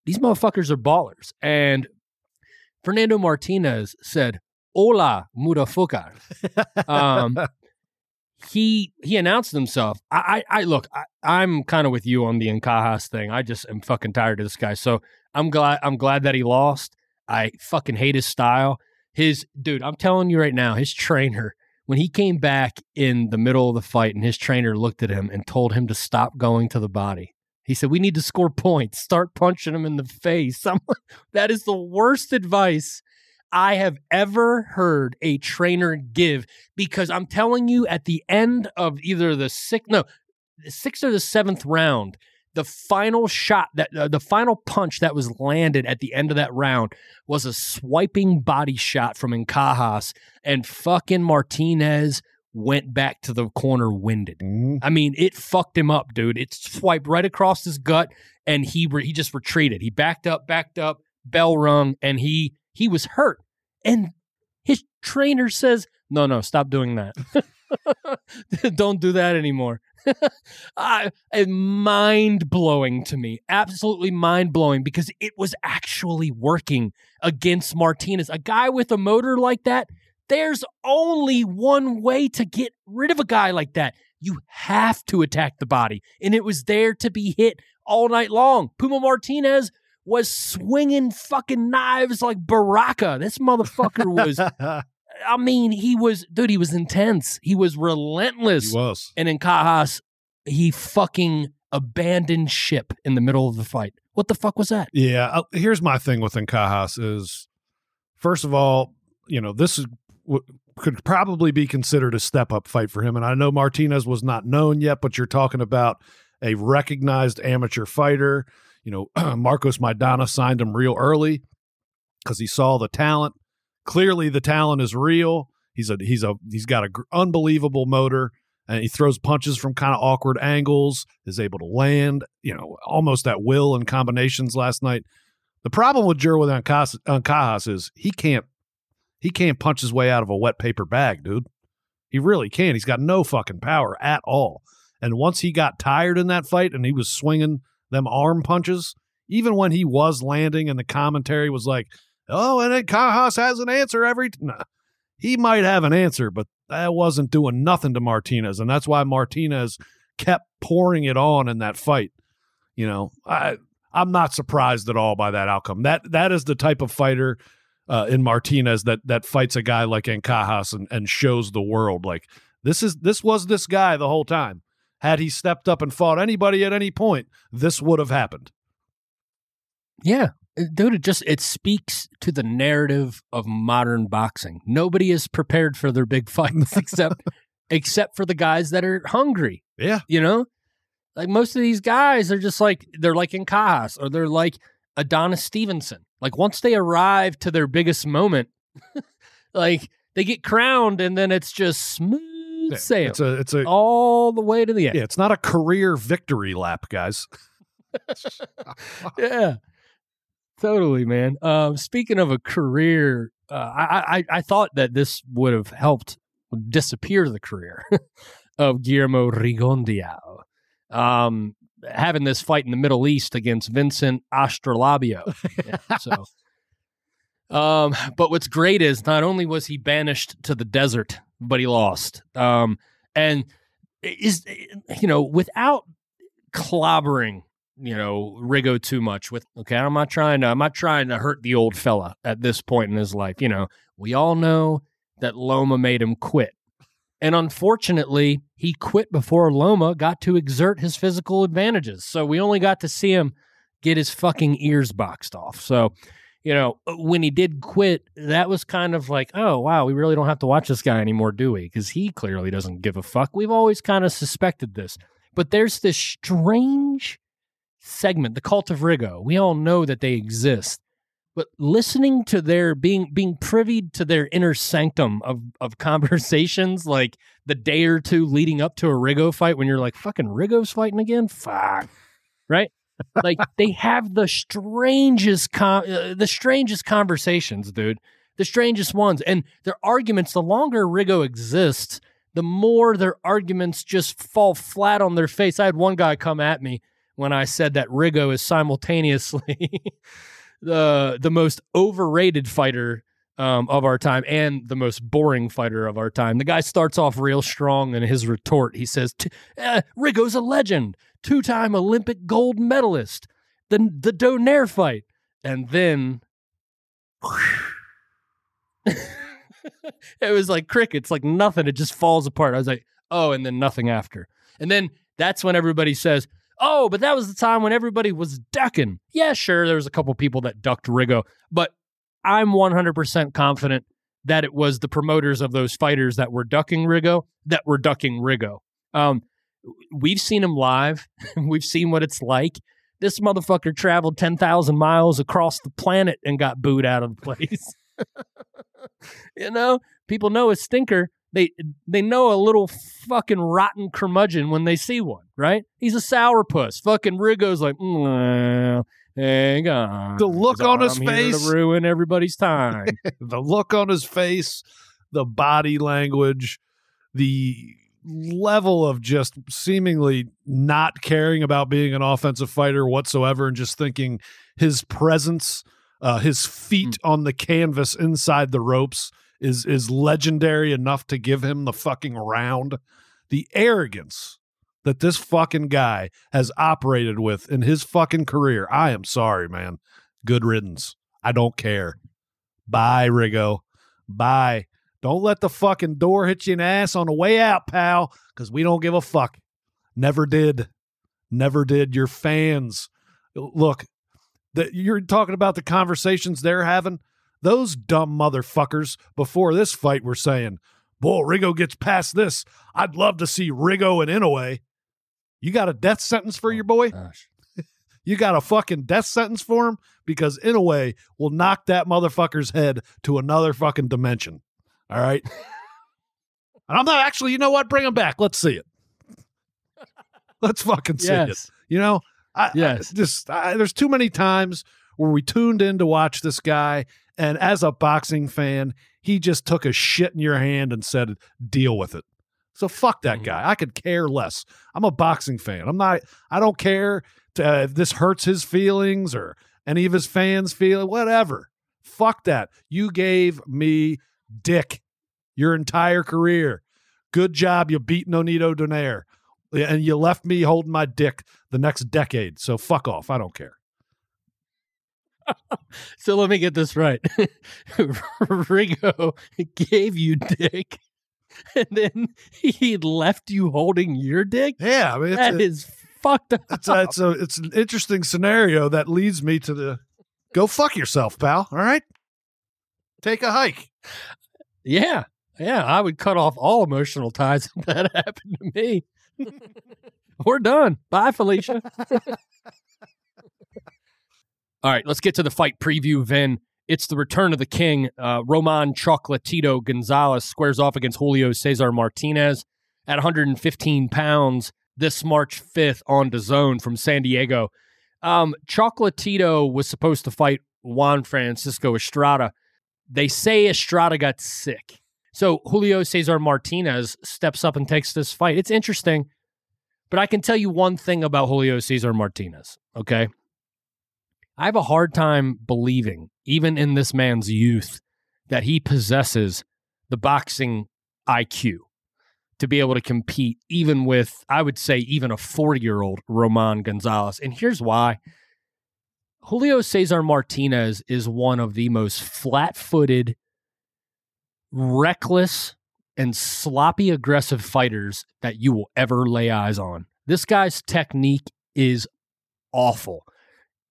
These motherfuckers are ballers. And Fernando Martinez said, Hola, Mudafukar. *laughs* um, he he announced himself. I I, I look, I, I'm kind of with you on the Ancajas thing. I just am fucking tired of this guy. So I'm glad I'm glad that he lost. I fucking hate his style. His dude, I'm telling you right now, his trainer, when he came back in the middle of the fight and his trainer looked at him and told him to stop going to the body. He said, We need to score points. Start punching him in the face. *laughs* Like, that is the worst advice I have ever heard a trainer give because I'm telling you, at the end of either the sixth, no, the sixth or the seventh round, the final shot that uh, the final punch that was landed at the end of that round was a swiping body shot from Ancajas, and fucking Martinez went back to the corner winded. Mhm. I mean, it fucked him up, dude. It swiped right across his gut, and he re- he just retreated. He backed up, backed up, bell rung, and he he was hurt. And his trainer says, no, no, stop doing that. *laughs* Don't do that anymore. *laughs* uh, mind blowing to me. Absolutely mind blowing because it was actually working against Martinez. A guy with a motor like that, there's only one way to get rid of a guy like that. You have to attack the body. And it was there to be hit all night long. Puma Martinez was swinging fucking knives like Baraka. This motherfucker was, *laughs* I mean, he was, dude, he was intense. He was relentless. He was. And Ancajas, he fucking abandoned ship in the middle of the fight. What the fuck was that? Yeah. Uh, here's my thing with Ancajas is, first of all, you know, this is w- could probably be considered a step up fight for him. And I know Martinez was not known yet, but you're talking about a recognized amateur fighter. You know, *clears throat* Marcos Maidana signed him real early because he saw the talent. Clearly, the talent is real. He's a he's a he's got a gr- unbelievable motor, and he throws punches from kind of awkward angles. Is able to land, you know, almost at will in combinations last night. The problem with Jerwin Ancajas is he can't he can't punch his way out of a wet paper bag, dude. He really can't. He's got no fucking power at all. And once he got tired in that fight and he was swinging them arm punches, even when he was landing and the commentary was like, oh, and then Cajas has an answer every. T-. Nah, he might have an answer, but that wasn't doing nothing to Martinez. And that's why Martinez kept pouring it on in that fight. You know, I. I'm not surprised at all by that outcome. That that is the type of fighter uh, in Martinez that that fights a guy like Ancajas and, and shows the world like this is this was this guy the whole time. Had he stepped up and fought anybody at any point, this would have happened. Yeah. Uh, Dude, it just it speaks to the narrative of modern boxing. Nobody is prepared for their big *laughs* fights except *laughs* except for the guys that are hungry. Yeah. You know? Like most of these guys are just like they're like Ancajas or they're like Adonis Stevenson. Like once they arrive to their biggest moment, *laughs* like they get crowned and then it's just smooth Yeah, sail It's a it's a all the way to the end. yeah, it's not a career victory lap, guys. *laughs* yeah, totally, man. Um, speaking of a career, uh, I, I I thought that this would have helped disappear the career *laughs* of Guillermo Rigondeaux. Um, having this fight in the Middle East against Vincent Astrolabio. Yeah, so, *laughs* um, but what's great is not only was he banished to the desert, but he lost. Um, and is you know without clobbering you know Rigo too much with okay I'm not trying to I'm not trying to hurt the old fella at this point in his life you know. We all know that Loma made him quit. And unfortunately he quit before Loma got to exert his physical advantages. So we only got to see him get his fucking ears boxed off. So you know uh, when he did quit that was kind of like oh wow we really don't have to watch this guy anymore do we because he clearly doesn't give a fuck we've always kind of suspected this but there's this strange segment, the cult of Rigo. We all know that they exist. But listening to their being being privy to their inner sanctum of of *laughs* conversations like the day or two leading up to a Rigo fight when you're like, fucking Rigo's fighting again? Fuck. Right? Like they have the strangest con- uh, the strangest conversations, dude. The strangest ones. And their arguments, the longer Rigo exists, the more their arguments just fall flat on their face. I had one guy come at me when I said that Rigo is simultaneously *laughs* the the most overrated fighter um, of our time and the most boring fighter of our time. The guy starts off real strong in his retort. He says, uh, "Rigo's a legend, two-time Olympic gold medalist, the the Donaire fight," and then. *laughs* it was like crickets, like nothing. It just falls apart. I was like, oh, and then nothing after. And then that's when everybody says, oh, but that was the time when everybody was ducking. Yeah, sure, there was a couple people that ducked Rigo, but I'm 100% confident that it was the promoters of those fighters that were ducking Rigo that were ducking Rigo. Um, we've seen him live. *laughs* we've seen what it's like. This motherfucker traveled 10,000 miles across the planet and got booed out of the place. *laughs* you know, people know his stinker. They they know a little fucking rotten curmudgeon when they see one, right? He's a sourpuss. Fucking Rigo's like, mm, hang on. The look on his I'm here face. to ruin everybody's time. *laughs* the look on his face, the body language, the level of just seemingly not caring about being an offensive fighter whatsoever and just thinking his presence, uh, his feet on the canvas inside the ropes is is legendary enough to give him the fucking round. The arrogance that this fucking guy has operated with in his fucking career. I am sorry, man. Good riddance. I don't care. Bye, Rigo. Bye. Don't let the fucking door hit you in the ass on the way out, pal, because we don't give a fuck. Never did. Never did. Your fans. Look, that you're talking about the conversations they're having. Those dumb motherfuckers before this fight were saying, Boy, Rigo gets past this. I'd love to see Rigo and Inoue. You got a death sentence for oh, your boy? Gosh. *laughs* You got a fucking death sentence for him because Inoue will knock that motherfucker's head to another fucking dimension. All right. *laughs* and I'm not actually, you know what? Bring him back. Let's see it. Let's fucking see it. You know, I, Yes. I just I, there's too many times where we tuned in to watch this guy, and as a boxing fan, he just took a shit in your hand and said, "Deal with it." So fuck that Mhm. guy. I could care less. I'm a boxing fan. I'm not. I don't care to, uh, if this hurts his feelings or any of his fans feel whatever. Fuck that. You gave me dick your entire career. Good job. You beat Nonito Donaire. And you left me holding my dick the next decade. So fuck off. I don't care. So let me get this right. *laughs* Rigo gave you dick, and then he left you holding your dick. Yeah, I mean, it's, That a, is fucked up. it's, a, it's, a, it's an interesting scenario that leads me to the go fuck yourself, pal. All right? Take a hike. Yeah, yeah. I would cut off all emotional ties if that *laughs* happened to me. *laughs* We're done. Bye, Felicia. All right, let's get to the fight preview, Vin. It's the return of the king. Uh, Roman Chocolatito Gonzalez squares off against Julio Cesar Martinez at 115 pounds this March 5th on DAZN from San Diego. Um, Chocolatito was supposed to fight Juan Francisco Estrada. They say Estrada got sick. So Julio Cesar Martinez steps up and takes this fight. It's interesting, but I can tell you one thing about Julio Cesar Martinez, okay? I have a hard time believing, even in this man's youth, that he possesses the boxing IQ to be able to compete, even with, I would say, even a 40 year old Roman Gonzalez. And here's why Julio Cesar Martinez is one of the most flat footed, reckless, and sloppy aggressive fighters that you will ever lay eyes on. This guy's technique is awful.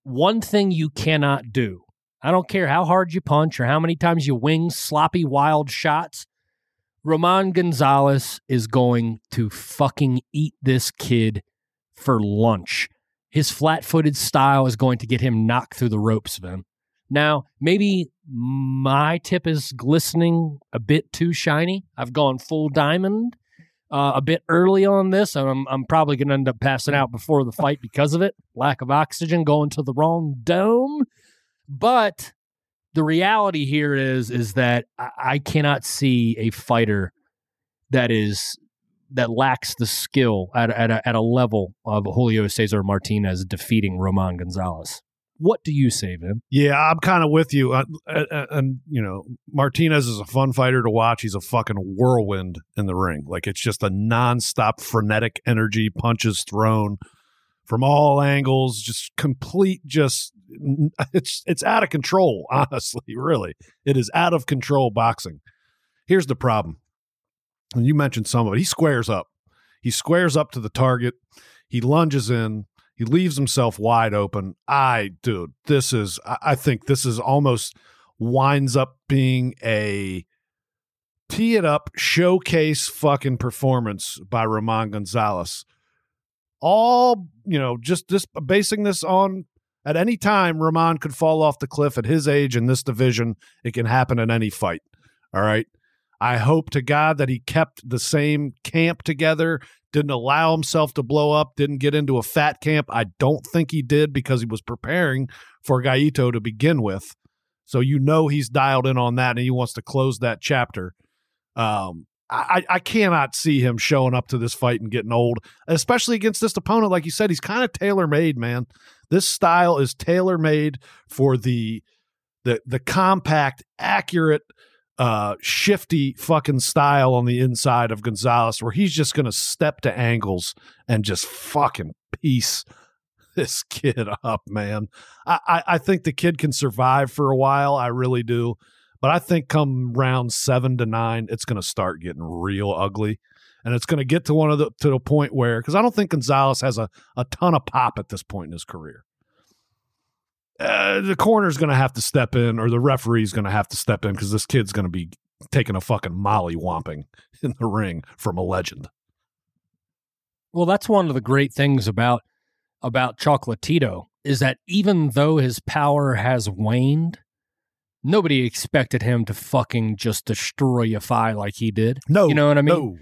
One thing you cannot do, I don't care how hard you punch or how many times you wing sloppy, wild shots, Roman Gonzalez is going to fucking eat this kid for lunch. His flat footed style is going to get him knocked through the ropes, Vin. Now, maybe my tip is glistening a bit too shiny. I've gone full diamond uh, a bit early on this, and I'm, I'm probably going to end up passing out before the fight because of it. Lack of oxygen, going to the wrong dome. But the reality here is is that I, I cannot see a fighter that is that lacks the skill at, at, a, at a level of Julio Cesar Martinez defeating Roman Gonzalez. What do you say, Vin? Yeah, I'm kind of with you. And, you know, Martinez is a fun fighter to watch. He's a fucking whirlwind in the ring. Like, it's just a nonstop frenetic energy, punches thrown from all angles, just complete, just, *laughs* it's, it's out of control, *laughs* honestly, really. It is out of control boxing. Here's the problem. And you mentioned some of it. He squares up. He squares up to the target. He lunges in. He leaves himself wide open. I, dude, this is, I think this is almost winds up being a tee it up showcase fucking performance by Ramon Gonzalez. All, you know, just this basing this on at any time, Ramon could fall off the cliff at his age in this division. It can happen in any fight. All right. I hope to God that he kept the same camp together, didn't allow himself to blow up, didn't get into a fat camp. I don't think he did because he was preparing for Gaito to begin with. So you know he's dialed in on that and he wants to close that chapter. Um, I, I cannot see him showing up to this fight and getting old, especially against this opponent. Like you said, he's kind of tailor made, man. This style is tailor made for the the the compact, accurate, uh, shifty fucking style on the inside of Gonzalez, where he's just gonna step to angles and just fucking piece *laughs* this kid up, man. I, I, I think the kid can survive for a while. I really do. But I think come round seven to nine, it's going to start getting real ugly, and it's going to get to one of the to the point where because I don't think Gonzalez has a a ton of pop at this point in his career. Uh, the corner's going to have to step in, or the referee's going to have to step in because this kid's going to be taking a fucking molly whomping *laughs* in the ring from a legend. Well, that's one of the great things about about Chocolatito is that even though his power has waned, nobody expected him to fucking just destroy a fight like he did. No, you know what I mean? No.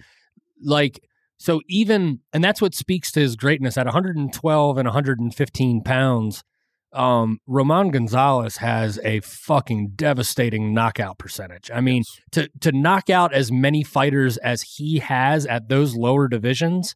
Like, so even, and that's what speaks to his greatness at 112 and 115 pounds. Um, Roman Gonzalez has a fucking devastating knockout percentage. I mean, Yes. to to knock out as many fighters as he has at those lower divisions,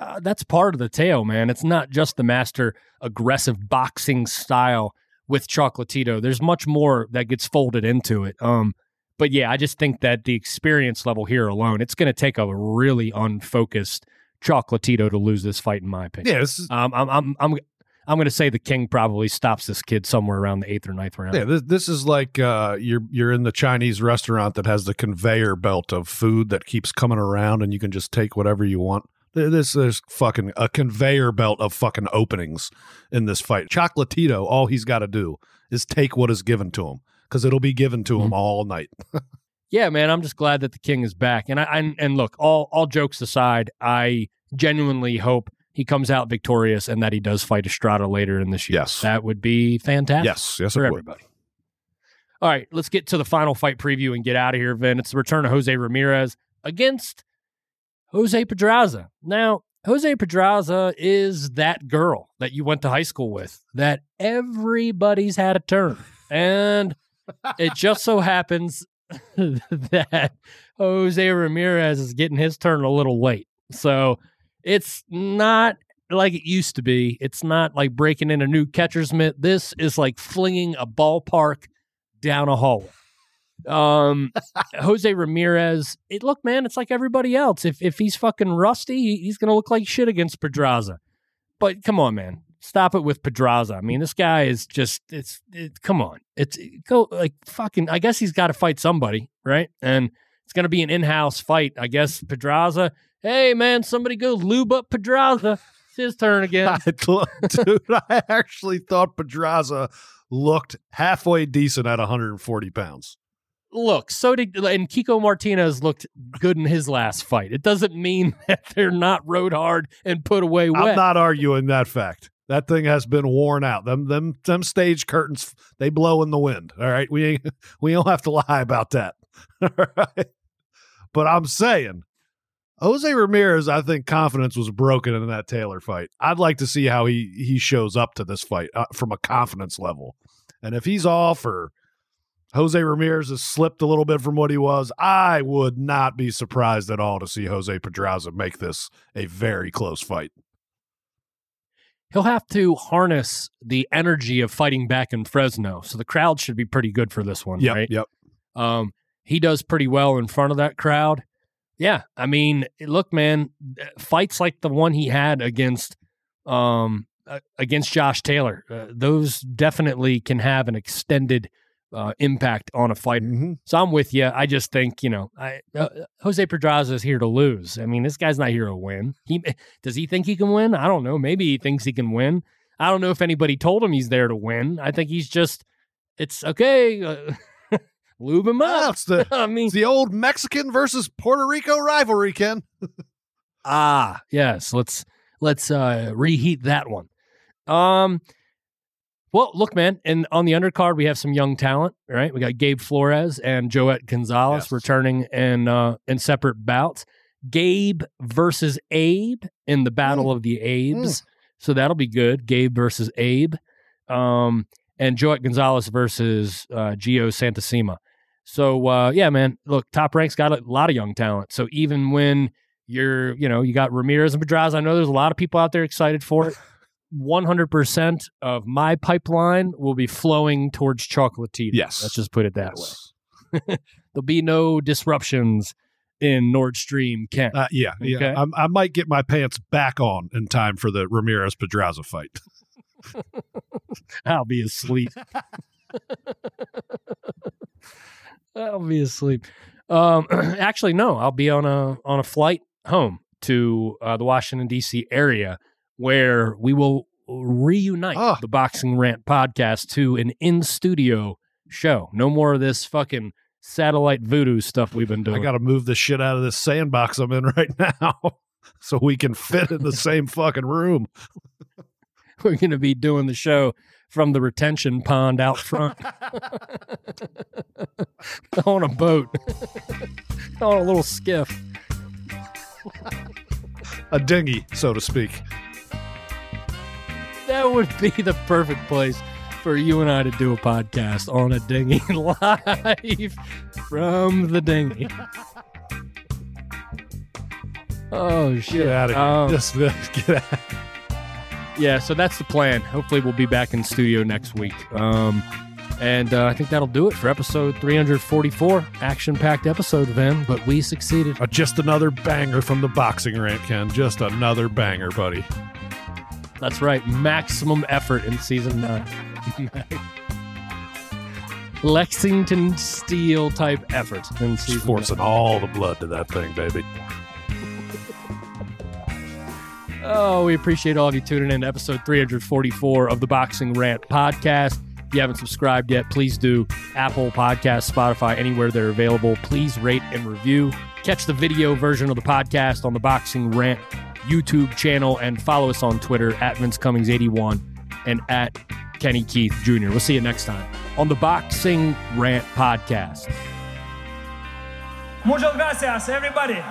uh, that's part of the tale, man. It's not just the master aggressive boxing style with Chocolatito. There's much more that gets folded into it. Um, but yeah, I just think that the experience level here alone, it's going to take a really unfocused Chocolatito to lose this fight, in my opinion. Yeah, is Um, I'm I'm I'm I'm going to say the king probably stops this kid somewhere around the eighth or ninth round. Yeah, this, this is like uh, you're you're in the Chinese restaurant that has the conveyor belt of food that keeps coming around, and you can just take whatever you want. Th- This is fucking a conveyor belt of fucking openings in this fight. Chocolatito, all he's got to do is take what is given to him because it'll be given to him all night. *laughs* yeah, man, I'm just glad that the king is back. And I and, and look, all all jokes aside, I genuinely hope he comes out victorious and that he does fight Estrada later in this year. Yes. that would be fantastic. yes, yes, for would. everybody. All right, let's get to the final fight preview and get out of here, Vin. It's the return of Jose Ramirez against Jose Pedraza. Now, Jose Pedraza is that girl that you went to high school with that everybody's had a turn. And it just so happens *laughs* that Jose Ramirez is getting his turn a little late. So it's not like it used to be. It's not like breaking in a new catcher's mitt. This is like flinging a ballpark down a hallway. Um, Jose Ramirez. It look, man, it's like everybody else. If if he's fucking rusty, he's gonna look like shit against Pedraza. But come on, man, stop it with Pedraza. I mean, this guy is just it's it, come on. It's go like fucking. I guess he's got to fight somebody, right? And it's gonna be an in-house fight. I guess Pedraza. Hey, man, somebody go lube up Pedraza. It's his turn again. *laughs* I dude, I actually thought Pedraza looked halfway decent at 140 pounds. look, so did and Kiko Martinez looked good in his last fight. It doesn't mean *laughs* that they're not rode hard and put away wet. I'm not arguing that fact. That thing has been worn out. Them them them stage curtains they blow in the wind. All right, we ain't *laughs* we don't have to lie about that. All right, but I'm saying Jose Ramirez. I think confidence was broken in that Taylor fight. I'd like to see how he he shows up to this fight uh, from a confidence level, and if he's off or Jose Ramirez has slipped a little bit from what he was, I would not be surprised at all to see Jose Pedraza make this a very close fight. He'll have to harness the energy of fighting back in Fresno. So the crowd should be pretty good for this one, Yep, right? yep. Um, he does pretty well in front of that crowd. Yeah, I mean, look, man, fights like the one he had against um uh, against Josh Taylor, uh, those definitely can have an extended uh, impact on a fighter. Mm-hmm. So I'm with you. I just think you know, I, uh, Jose Pedraza is here to lose. I mean, this guy's not here to win. He does he think he can win? I don't know. Maybe he thinks he can win. I don't know if anybody told him he's there to win. I think he's just. It's okay. *laughs* Lube him up. it's, the, *laughs* I mean, it's the old Mexican versus Puerto Rico rivalry, Ken. *laughs* Ah, yes. Let's let's uh reheat that one. Um Well, look, man, and on the undercard we have some young talent, right? We got Gabe Flores and Joet Gonzalez Yes. returning in uh, in separate bouts. Gabe versus Abe in the Battle of the Abes, so that'll be good. Gabe versus Abe, um, and Joet Gonzalez versus uh, Gio Santacima. So uh, yeah, man, look, Top Rank's got a lot of young talent. So even when you're, you know, you got Ramirez and Pedraza, I know there's a lot of people out there excited for it. *laughs* 100% of my pipeline will be flowing towards Chocolatito. Yes. Let's just put it that way. *laughs* There'll be no disruptions in Nord Stream Kent. Uh, yeah, yeah. I'm- I might get my pants back on in time for the Ramirez Pedraza fight. *laughs* I'll be asleep. I'll be asleep. Um, *clears throat* actually, no. I'll be on a on a flight home to uh, the Washington D.C. area where we will reunite Ah. the Boxing Rant podcast to an in studio show. No more of this fucking satellite voodoo stuff we've been doing. I got to move the shit out of this sandbox I'm in *laughs* right now *laughs* so we can fit in the *laughs* same fucking room. We're going to be doing the show from the retention pond out front *laughs* on a boat, *laughs* on a little skiff. A dinghy, so to speak. That would be the perfect place for you and I to do a podcast on a dinghy *laughs* live from the dinghy. Oh shit! Get out of here. Um, Just get out. Yeah, so that's the plan. Hopefully, we'll be back in studio next week. Um, and uh, I think that'll do it for episode 344. Action-packed episode, then, but we succeeded. Uh, just another banger from the boxing rant, Ken. Just another banger, buddy. That's right. Maximum effort in season nine. *laughs* Lexington Steele type effort in Just season forcing all the blood to that thing, baby. Oh, we appreciate all of you tuning in to episode 344 of the Boxing Rant podcast. If you haven't subscribed yet, please do. Apple Podcast, Spotify, anywhere they're available. Please rate and review. Catch the video version of the podcast on the Boxing Rant YouTube channel and follow us on Twitter at Vince Cummings81 and at Kenny Keith Jr. We'll see you next time on the Boxing Rant podcast. Muchas gracias, everybody.